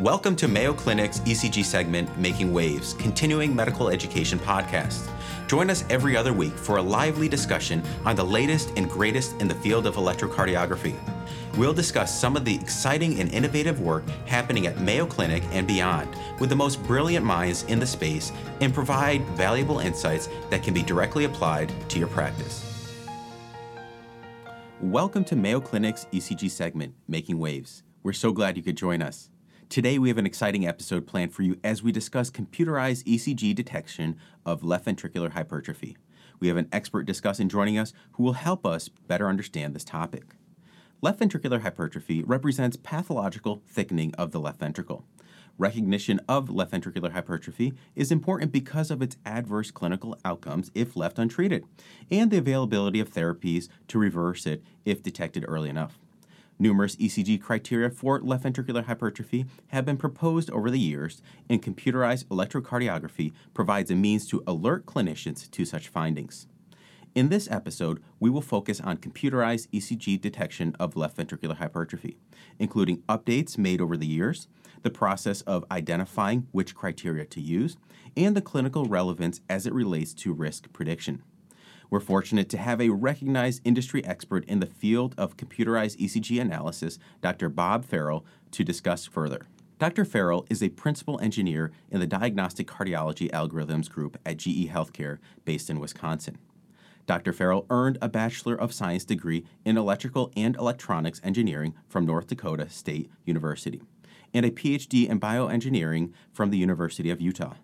Welcome to Mayo Clinic's ECG segment, Making Waves, continuing medical education podcast. Join us every other week for a lively discussion on the latest and greatest in the field of electrocardiography. We'll discuss some of the exciting and innovative work happening at Mayo Clinic and beyond with the most brilliant minds in the space and provide valuable insights that can be directly applied to your practice. Welcome to Mayo Clinic's ECG segment, Making Waves. We're so glad you could join us. Today, we have an exciting episode planned for you as we discuss computerized ECG detection of left ventricular hypertrophy. We have an expert discussant joining us who will help us better understand this topic. Left ventricular hypertrophy represents pathological thickening of the left ventricle. Recognition of left ventricular hypertrophy is important because of its adverse clinical outcomes if left untreated, and the availability of therapies to reverse it if detected early enough. Numerous ECG criteria for left ventricular hypertrophy have been proposed over the years, and computerized electrocardiography provides a means to alert clinicians to such findings. In this episode, we will focus on computerized ECG detection of left ventricular hypertrophy, including updates made over the years, the process of identifying which criteria to use, and the clinical relevance as it relates to risk prediction. We're fortunate to have a recognized industry expert in the field of computerized ECG analysis, Dr. Bob Farrell, to discuss further. Dr. Farrell is a principal engineer in the Diagnostic Cardiology Algorithms Group at GE Healthcare, based in Wisconsin. Dr. Farrell earned a Bachelor of Science degree in Electrical and Electronics Engineering from North Dakota State University and a PhD in Bioengineering from the University of Utah.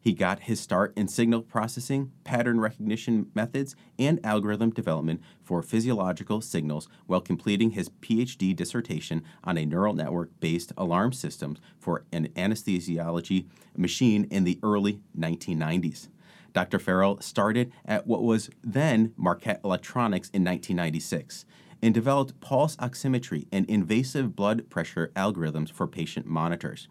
He got his start in signal processing, pattern recognition methods, and algorithm development for physiological signals while completing his PhD dissertation on a neural network based alarm system for an anesthesiology machine in the early 1990s. Dr. Farrell started at what was then Marquette Electronics in 1996 and developed pulse oximetry and invasive blood pressure algorithms for patient monitors.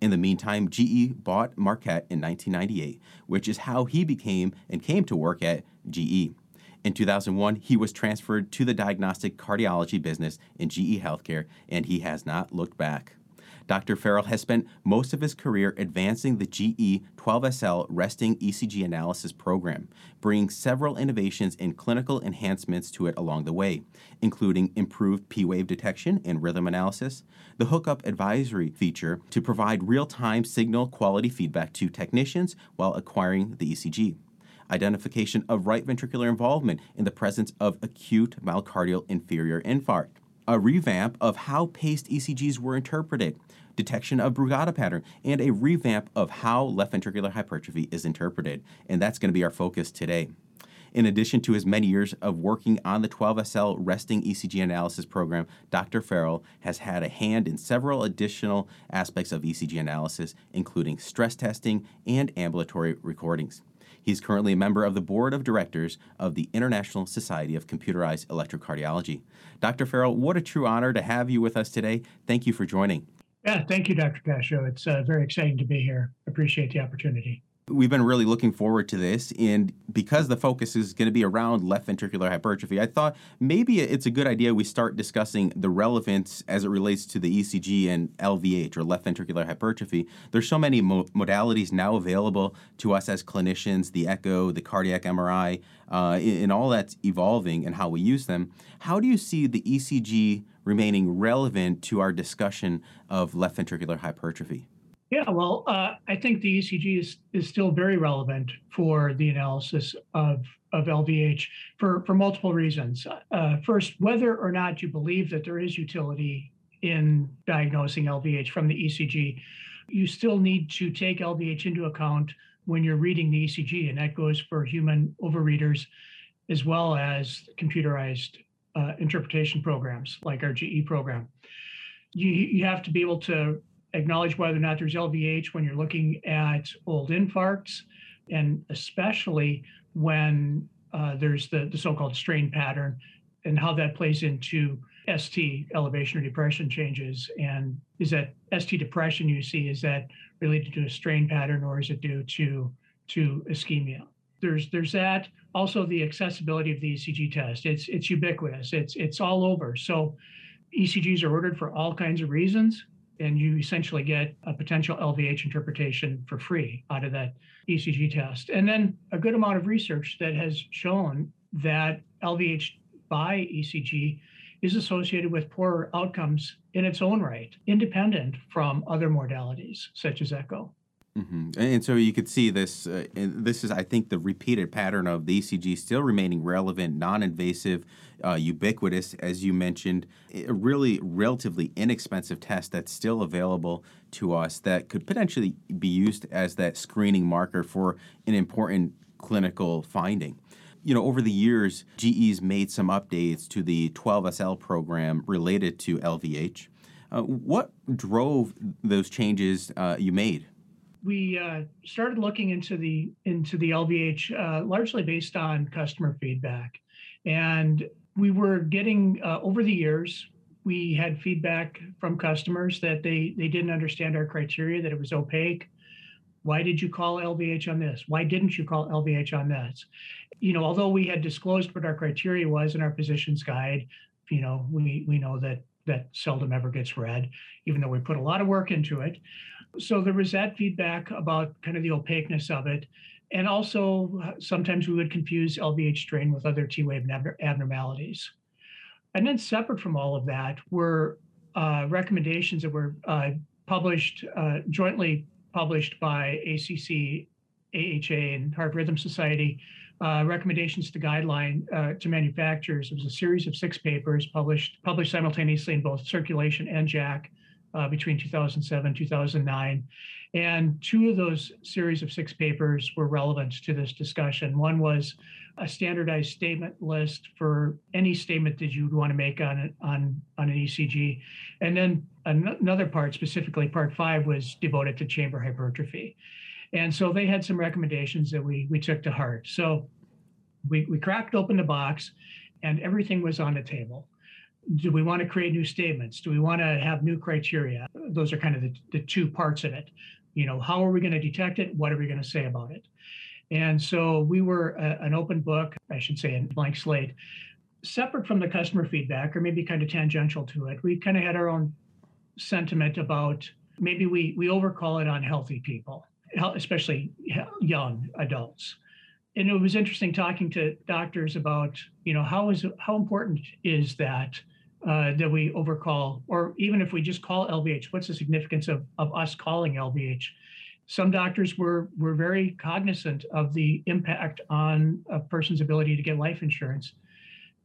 In the meantime, GE bought Marquette in 1998, which is how he became and came to work at GE. In 2001, he was transferred to the diagnostic cardiology business in GE Healthcare, and he has not looked back. Dr. Farrell has spent most of his career advancing the GE 12SL resting ECG analysis program, bringing several innovations and clinical enhancements to it along the way, including improved P wave detection and rhythm analysis, the hookup advisory feature to provide real time signal quality feedback to technicians while acquiring the ECG identification of right ventricular involvement in the presence of acute myocardial inferior infarct, a revamp of how paced ECGs were interpreted, detection of Brugada pattern, and a revamp of how left ventricular hypertrophy is interpreted. And that's going to be our focus today. In addition to his many years of working on the 12SL resting ECG analysis program, Dr. Farrell has had a hand in several additional aspects of ECG analysis, including stress testing and ambulatory recordings. He's currently a member of the board of directors of the International Society of Computerized Electrocardiology. Dr. Farrell, what a true honor to have you with us today. Thank you for joining. Yeah, thank you, Dr. Kashou. It's uh, very exciting to be here. Appreciate the opportunity. We've been really looking forward to this, and because the focus is going to be around left ventricular hypertrophy, I thought maybe it's a good idea we start discussing the relevance as it relates to the ECG and LVH or left ventricular hypertrophy. There's so many mo- modalities now available to us as clinicians the echo, the cardiac MRI, uh, and all that's evolving and how we use them. How do you see the ECG remaining relevant to our discussion of left ventricular hypertrophy? Yeah, well, uh, I think the ECG is, is still very relevant for the analysis of, of LVH for, for multiple reasons. Uh, first, whether or not you believe that there is utility in diagnosing LVH from the ECG, you still need to take LVH into account when you're reading the ECG, and that goes for human overreaders as well as computerized uh, interpretation programs like our GE program. You, you have to be able to acknowledge whether or not there's LVH when you're looking at old infarcts, and especially when uh, there's the, the so-called strain pattern and how that plays into ST elevation or depression changes. And is that ST depression you see, is that related to a strain pattern or is it due to, to ischemia? There's there's that. Also the accessibility of the ECG test. It's it's ubiquitous. It's it's all over. So ECGs are ordered for all kinds of reasons and you essentially get a potential LVH interpretation for free out of that ECG test. And then a good amount of research that has shown that LVH by ECG is associated with poorer outcomes in its own right, independent from other modalities such as echo. Mm-hmm. And so you could see this. Uh, this is, I think, the repeated pattern of the ECG still remaining relevant, non-invasive, uh, ubiquitous, as you mentioned. A really relatively inexpensive test that's still available to us that could potentially be used as that screening marker for an important clinical finding. You know, over the years, GE's made some updates to the 12SL program related to LVH. Uh, what drove those changes uh, you made? We uh, started looking into the into the LVH uh, largely based on customer feedback, and we were getting uh, over the years. We had feedback from customers that they they didn't understand our criteria, that it was opaque. Why did you call LVH on this? Why didn't you call LVH on this? You know, although we had disclosed what our criteria was in our positions guide, you know, we we know that that seldom ever gets read, even though we put a lot of work into it so there was that feedback about kind of the opaqueness of it. And also, uh, sometimes we would confuse LVH strain with other T wave abnormalities. And then, separate from all of that, were uh, recommendations that were uh, published, uh, jointly published by ACC, AHA, and Heart Rhythm Society, uh, recommendations to guideline uh, to manufacturers. It was a series of six papers published published simultaneously in both circulation and JACC uh, between 2007 2009 and two of those series of six papers were relevant to this discussion. One was a standardized statement list for any statement that you'd want to make on on on an ecg and then an- another part specifically part five was devoted to chamber hypertrophy. And so they had some recommendations that we we took to heart. So we, we cracked open the box and everything was on the table do we want to create new statements? Do we want to have new criteria? Those are kind of the, the two parts of it. You know, how are we going to detect it? What are we going to say about it? And so we were a, an open book, I should say, a blank slate, separate from the customer feedback, or maybe kind of tangential to it. We kind of had our own sentiment about maybe we we overcall it on healthy people, especially young adults and it was interesting talking to doctors about you know how is how important is that uh, that we overcall, or even if we just call LVH, what's the significance of, of us calling LVH? Some doctors were were very cognizant of the impact on a person's ability to get life insurance,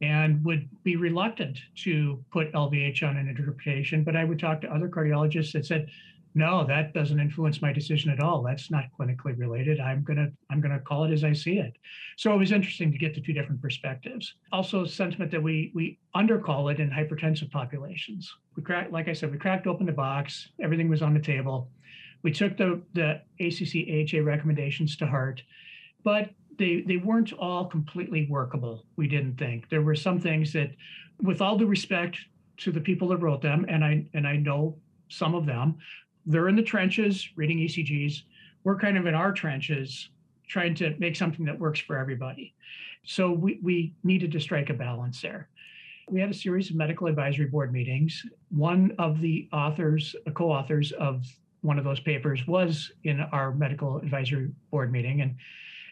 and would be reluctant to put LVH on an interpretation. But I would talk to other cardiologists that said, no, that doesn't influence my decision at all. That's not clinically related. I'm gonna I'm gonna call it as I see it. So it was interesting to get the two different perspectives. Also, sentiment that we we undercall it in hypertensive populations. We cracked, like I said, we cracked open the box. Everything was on the table. We took the the ACC AHA recommendations to heart, but they they weren't all completely workable. We didn't think there were some things that, with all due respect to the people that wrote them, and I and I know some of them they're in the trenches reading ECGs. We're kind of in our trenches trying to make something that works for everybody. So we, we needed to strike a balance there. We had a series of medical advisory board meetings. One of the authors, co authors of one of those papers, was in our medical advisory board meeting. And,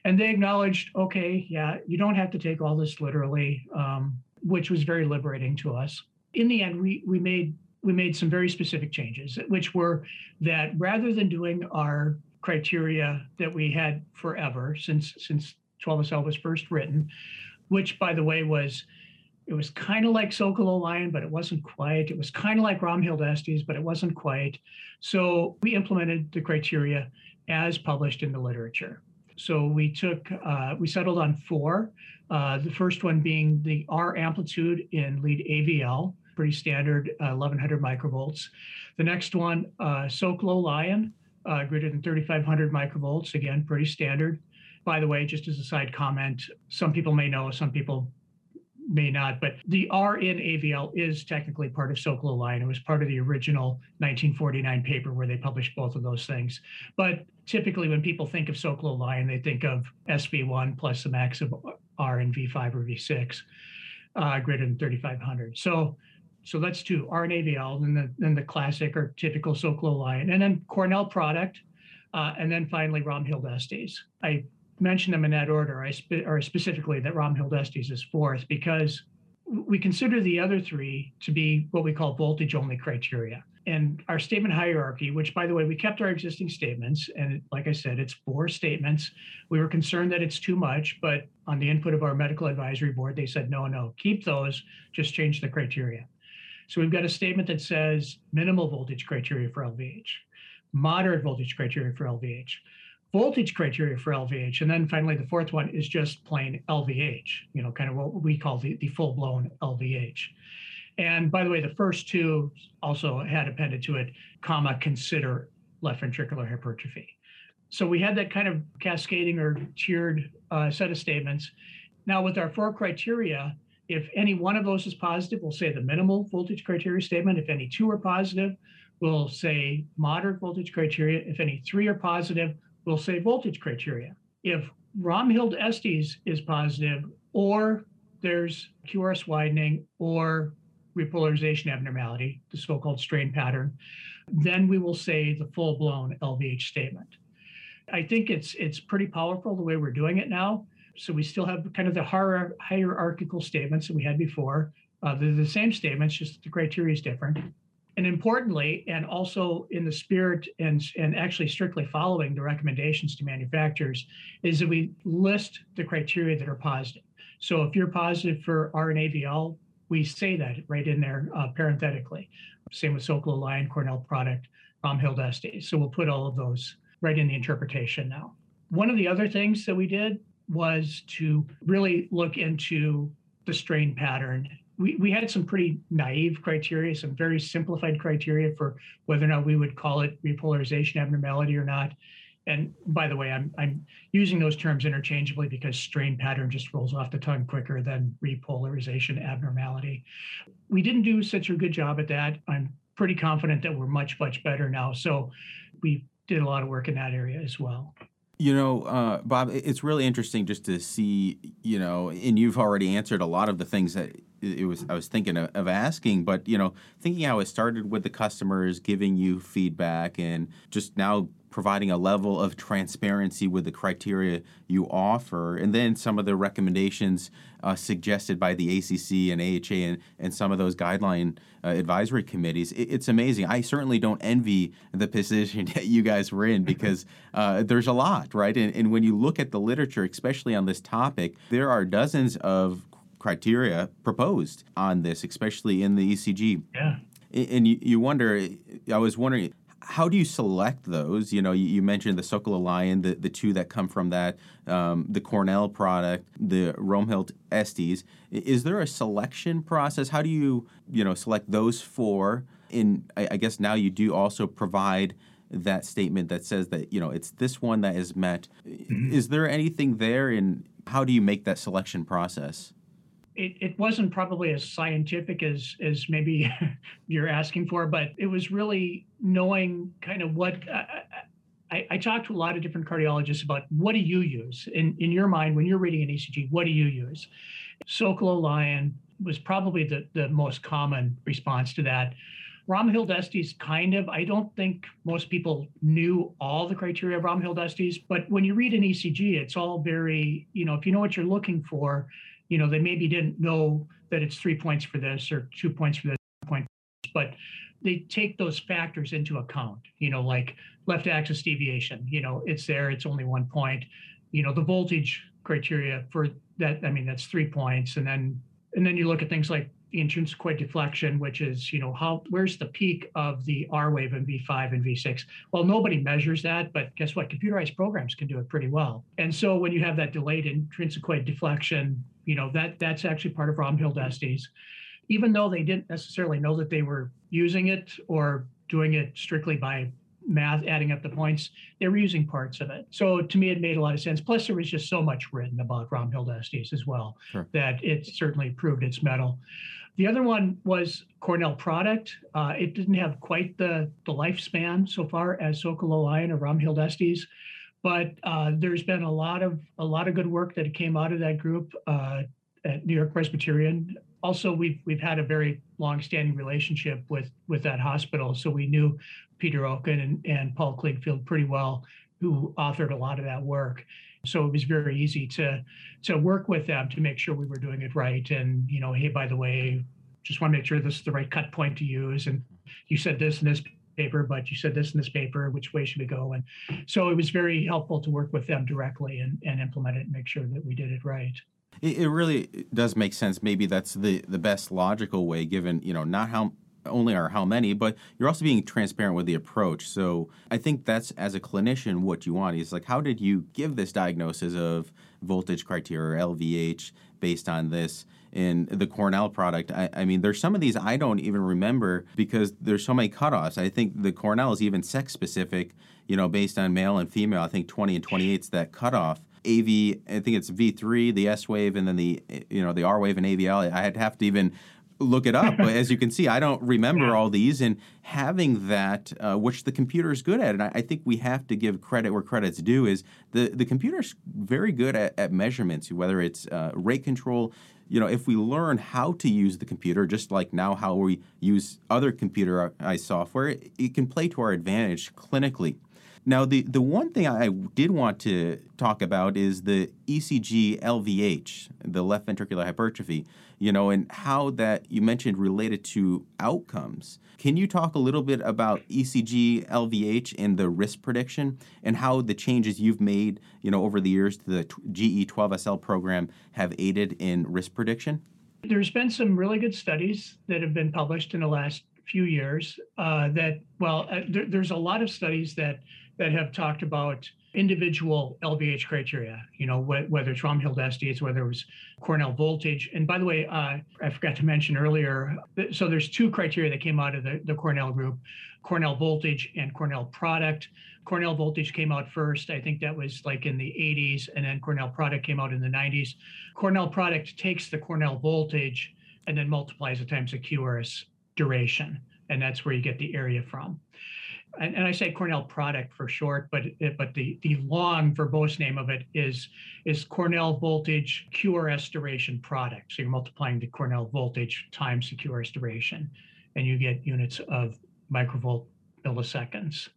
and they acknowledged, okay, yeah, you don't have to take all this literally, um, which was very liberating to us. In the end, we, we made we made some very specific changes, which were that rather than doing our criteria that we had forever since since 12SL was first written, which by the way was it was kind of like Sokolow Lyon, but it wasn't quite. It was kind of like Romhilt Estes, but it wasn't quite. So we implemented the criteria as published in the literature. So we took, uh, we settled on four. Uh, the first one being the R amplitude in lead AVL, pretty standard, uh, 1100 microvolts. The next one, uh, Lyon, uh, greater than 3500 microvolts, again, pretty standard. By the way, just as a side comment, some people may know, some people may not, but the R in AVL is technically part of Sokolow Lyon. It was part of the original 1949 paper where they published both of those things. But typically, when people think of Sokolow Lyon, they think of SV1 plus the max of R in V5 or V6, uh, greater than 3500. So So that's two, RNAVL, and then, then the classic or typical Sokolow and then Cornell product, uh, and then finally Romhilt Estes. I mentioned them in that order, I spe- or specifically that Romhilt Estes is fourth because we consider the other three to be what we call voltage only criteria. And our statement hierarchy, which by the way, we kept our existing statements. And like I said, it's four statements. We were concerned that it's too much, but on the input of our medical advisory board, they said, no, no, keep those, just change the criteria. So we've got a statement that says minimal voltage criteria for LVH, moderate voltage criteria for LVH, voltage criteria for LVH. And then finally, the fourth one is just plain LVH, you know, kind of what we call the, the full blown LVH. And by the way, the first two also had appended to it, comma, consider left ventricular hypertrophy. So we had that kind of cascading or tiered uh, set of statements. Now, with our four criteria, if any one of those is positive, we'll say the minimal voltage criteria statement. If any two are positive, we'll say moderate voltage criteria. If any three are positive, we'll say voltage criteria. If Romhilt Estes is positive, or there's QRS widening or repolarization abnormality, the so-called strain pattern, then we will say the full-blown LVH statement. I think it's it's pretty powerful the way we're doing it now. So we still have kind of the hierarchical statements that we had before. Uh, they're the same statements, just the criteria is different and importantly, and also in the spirit and, and actually strictly following the recommendations to manufacturers, is that we list the criteria that are positive. So if you're positive for RNAVL, we say that right in there uh, parenthetically. Same with Sokolow Lyon, Cornell product, Romhilt Estes. So we'll put all of those right in the interpretation now. One of the other things that we did was to really look into the strain pattern we, we had some pretty naive criteria, some very simplified criteria for whether or not we would call it repolarization abnormality or not. And by the way, I'm, I'm using those terms interchangeably because strain pattern just rolls off the tongue quicker than repolarization abnormality. We didn't do such a good job at that. I'm pretty confident that we're much, much better now. So we did a lot of work in that area as well. You know, uh, Bob, it's really interesting just to see, you know, and you've already answered a lot of the things that it was I was thinking of, of, asking, but you know, thinking how it started with the customers giving you feedback and just now providing a level of transparency with the criteria you offer, and then some of the recommendations uh, suggested by the ACC and AHA and, and some of those guideline uh, advisory committees. It, it's amazing. I certainly don't envy the position that you guys were in because uh, there's a lot, right? And, and when you look at the literature, especially on this topic, there are dozens of criteria proposed on this, especially in the ECG. Yeah. And you, you wonder, I was wondering, how do you select those? You know, you, you mentioned the Sokolow Lyon, the, the two that come from that, um, the Cornell product, the Romhilt Estes. Is there a selection process? How do you, you know, select those four? In I, I guess now you do also provide that statement that says that you know it's this one that is met. Mm-hmm. Is there anything there in how do you make that selection process? It, it wasn't probably as scientific as as maybe you're asking for, but it was really knowing kind of what I, I talked to a lot of different cardiologists about what do you use in in your mind when you're reading an ECG? What do you use? Sokolow Lyon was probably the the most common response to that. Romhilt Estes kind of, I don't think most people knew all the criteria of Romhilt Estes, but when you read an ECG, it's all very, you know, if you know what you're looking for, you know, they maybe didn't know that it's three points for this or two points for this point, but they take those factors into account, you know, like left axis deviation, you know, it's there, it's only one point, you know, the voltage criteria for that, I mean, that's three points. And then, and then you look at things like the intrinsic deflection, which is, you know, how where's the peak of the R wave in V5 and V6? Well, nobody measures that, but guess what? Computerized programs can do it pretty well. And so when you have that delayed intrinsic deflection, you know, that that's actually part of Romhilt Estes. Even though they didn't necessarily know that they were using it or doing it strictly by math, adding up the points, they were using parts of it. So to me, it made a lot of sense. Plus, there was just so much written about Romhilt Estes as well sure. that it certainly proved its mettle. The other one was Cornell product. Uh, it didn't have quite the, the lifespan so far as Sokolow Lyon or Romhilt Estes, but uh, there's been a lot of a lot of good work that came out of that group uh, at New York Presbyterian also we've we've had a very long-standing relationship with with that hospital, so we knew Peter Okin and, and Paul Kligfield pretty well, who authored a lot of that work. So it was very easy to to work with them to make sure we were doing it right. And you know, hey, by the way, just want to make sure this is the right cut point to use. And you said this and this paper, but you said this in this paper. Which way should we go? And so it was very helpful to work with them directly and, and implement it and make sure that we did it right. It, it really does make sense. Maybe that's the the best logical way, given you know not how only are how many, but you're also being transparent with the approach. So I think that's as a clinician what you want is like how did you give this diagnosis of voltage criteria or LVH based on this in the Cornell product? I, I mean, there's some of these I don't even remember because there's so many cutoffs. I think the Cornell is even sex specific, you know, based on male and female. I think 20 and 28 is that cutoff. AV, I think it's V3, the S wave, and then the you know the R wave and AVL. I'd have to even look it up. But as you can see, I don't remember yeah. all these, and having that, uh, which the computer is good at, and I, I, think we have to give credit where credit's due, is the the computer's very good at, at measurements, whether it's uh, rate control. You know, if we learn how to use the computer, just like now how we use other computerized software, it, it can play to our advantage clinically. Now, the, the one thing I did want to talk about is the ECG LVH, the left ventricular hypertrophy, you know, and how that you mentioned related to outcomes. Can you talk a little bit about ECG LVH and the risk prediction and how the changes you've made, you know, over the years to the GE12SL program have aided in risk prediction? There's been some really good studies that have been published in the last few years uh, that, well, uh, there, there's a lot of studies that that have talked about individual LVH criteria, you know, wh- whether it's Romhilt Estes, whether it was Cornell voltage. And by the way, uh, I forgot to mention earlier, so there's two criteria that came out of the, the Cornell group, Cornell voltage and Cornell product. Cornell voltage came out first. I think that was like in the 80s, and then Cornell product came out in the 90s. Cornell product takes the Cornell voltage and then multiplies it times the QRS duration. And that's where you get the area from and, and I say Cornell product for short, but but the the long verbose name of it is is Cornell voltage QRS duration product. So you're multiplying the Cornell voltage times the QRS duration, and you get units of microvolt milliseconds.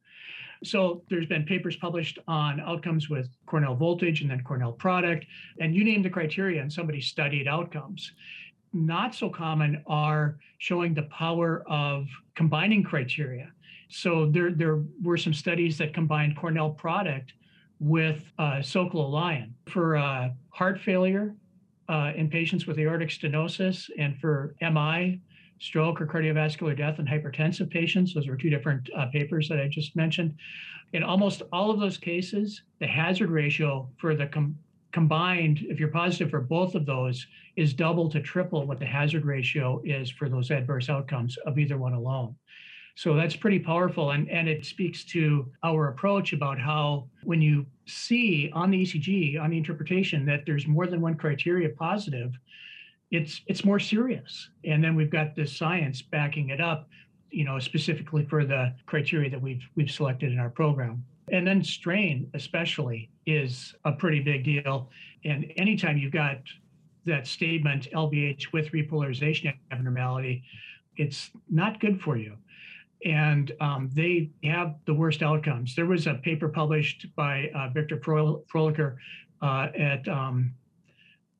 So there's been papers published on outcomes with Cornell voltage and then Cornell product, and you name the criteria, and somebody studied outcomes. Not so common are showing the power of combining criteria. So there, there were some studies that combined Cornell product with uh, for uh, heart failure uh, in patients with aortic stenosis and for MI, stroke or cardiovascular death in hypertensive patients. Those were two different uh, papers that I just mentioned. In almost all of those cases, the hazard ratio for the com- combined, if you're positive for both of those, is double to triple what the hazard ratio is for those adverse outcomes of either one alone. So that's pretty powerful. And, and it speaks to our approach about how when you see on the ECG, on the interpretation, that there's more than one criteria positive, it's it's more serious. And then we've got this science backing it up, you know, specifically for the criteria that we've we've selected in our program. And then strain, especially, is a pretty big deal. And anytime you've got that statement LVH with repolarization abnormality, it's not good for you and um, they have the worst outcomes. There was a paper published by uh, Victor Froelicher uh, at, um,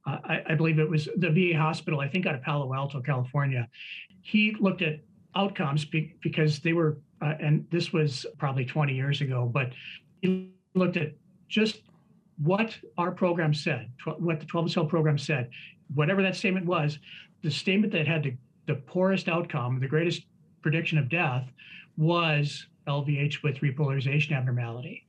I, I, believe it was the VA hospital, I think out of Palo Alto, California. He looked at outcomes be, because they were, uh, and this was probably 20 years ago, but he looked at just what our program said, tw- what the 12SL program said, whatever that statement was, the statement that had the, the poorest outcome, the greatest prediction of death was LVH with repolarization abnormality.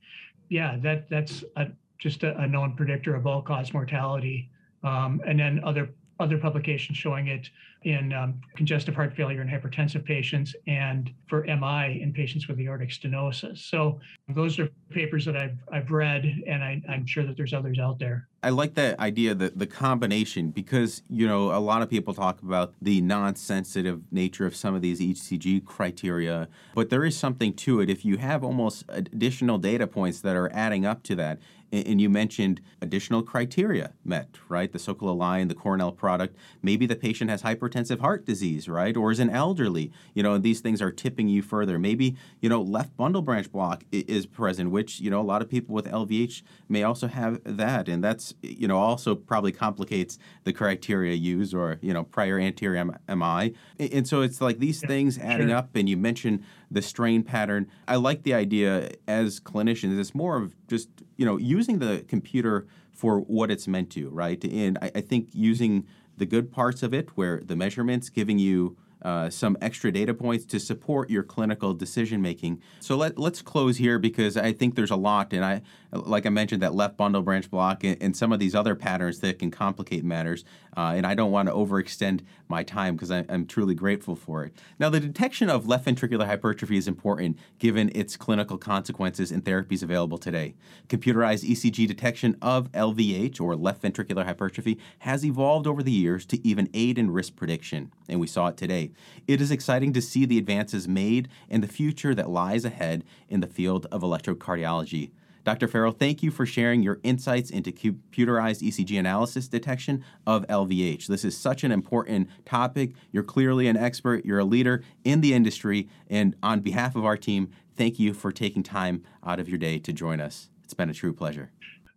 Yeah, that that's a, just a, a, known predictor of all cause mortality. Um, and then other other publications showing it in um, congestive heart failure in hypertensive patients and for MI in patients with aortic stenosis. So those are papers that I've, I've read, and I, I'm sure that there's others out there. I like that idea, that the combination, because you know a lot of people talk about the non-sensitive nature of some of these ECG criteria, but there is something to it. If you have almost additional data points that are adding up to that, and you mentioned additional criteria met, right? The Sokolow-Lyon, the Cornell product. Maybe the patient has hypertensive heart disease, right? Or is an elderly. You know, these things are tipping you further. Maybe, you know, left bundle branch block is present, which, you know, a lot of people with LVH may also have that. And that's, you know, also probably complicates the criteria used or, you know, prior anterior MI. And so it's like these things adding sure. up. And you mentioned the strain pattern. I like the idea as clinicians. It's more of just you know using the computer for what it's meant to, right? And I, I think using the good parts of it, where the measurements giving you uh, some extra data points to support your clinical decision making. So let, let's close here because I think there's a lot, and I like I mentioned that left bundle branch block and, and some of these other patterns that can complicate matters. Uh, and I don't want to overextend my time because I'm truly grateful for it. Now, the detection of left ventricular hypertrophy is important given its clinical consequences and therapies available today. Computerized ECG detection of LVH or left ventricular hypertrophy has evolved over the years to even aid in risk prediction, and we saw it today. It is exciting to see the advances made and the future that lies ahead in the field of electrocardiology. Dr. Farrell, thank you for sharing your insights into computerized ECG analysis detection of LVH. This is such an important topic. You're clearly an expert, you're a leader in the industry, and on behalf of our team, thank you for taking time out of your day to join us. It's been a true pleasure.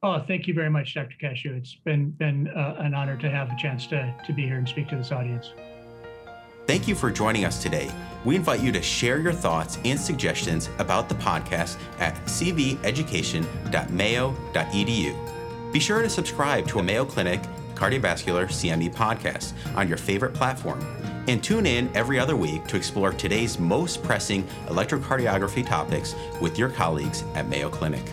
Oh, thank you very much, Dr. Kashou. It's been been uh, an honor to have the chance to, to be here and speak to this audience. Thank you for joining us today. We invite you to share your thoughts and suggestions about the podcast at cveducation.mayo.edu. Be sure to subscribe to a Mayo Clinic Cardiovascular CME podcast on your favorite platform and tune in every other week to explore today's most pressing electrocardiography topics with your colleagues at Mayo Clinic.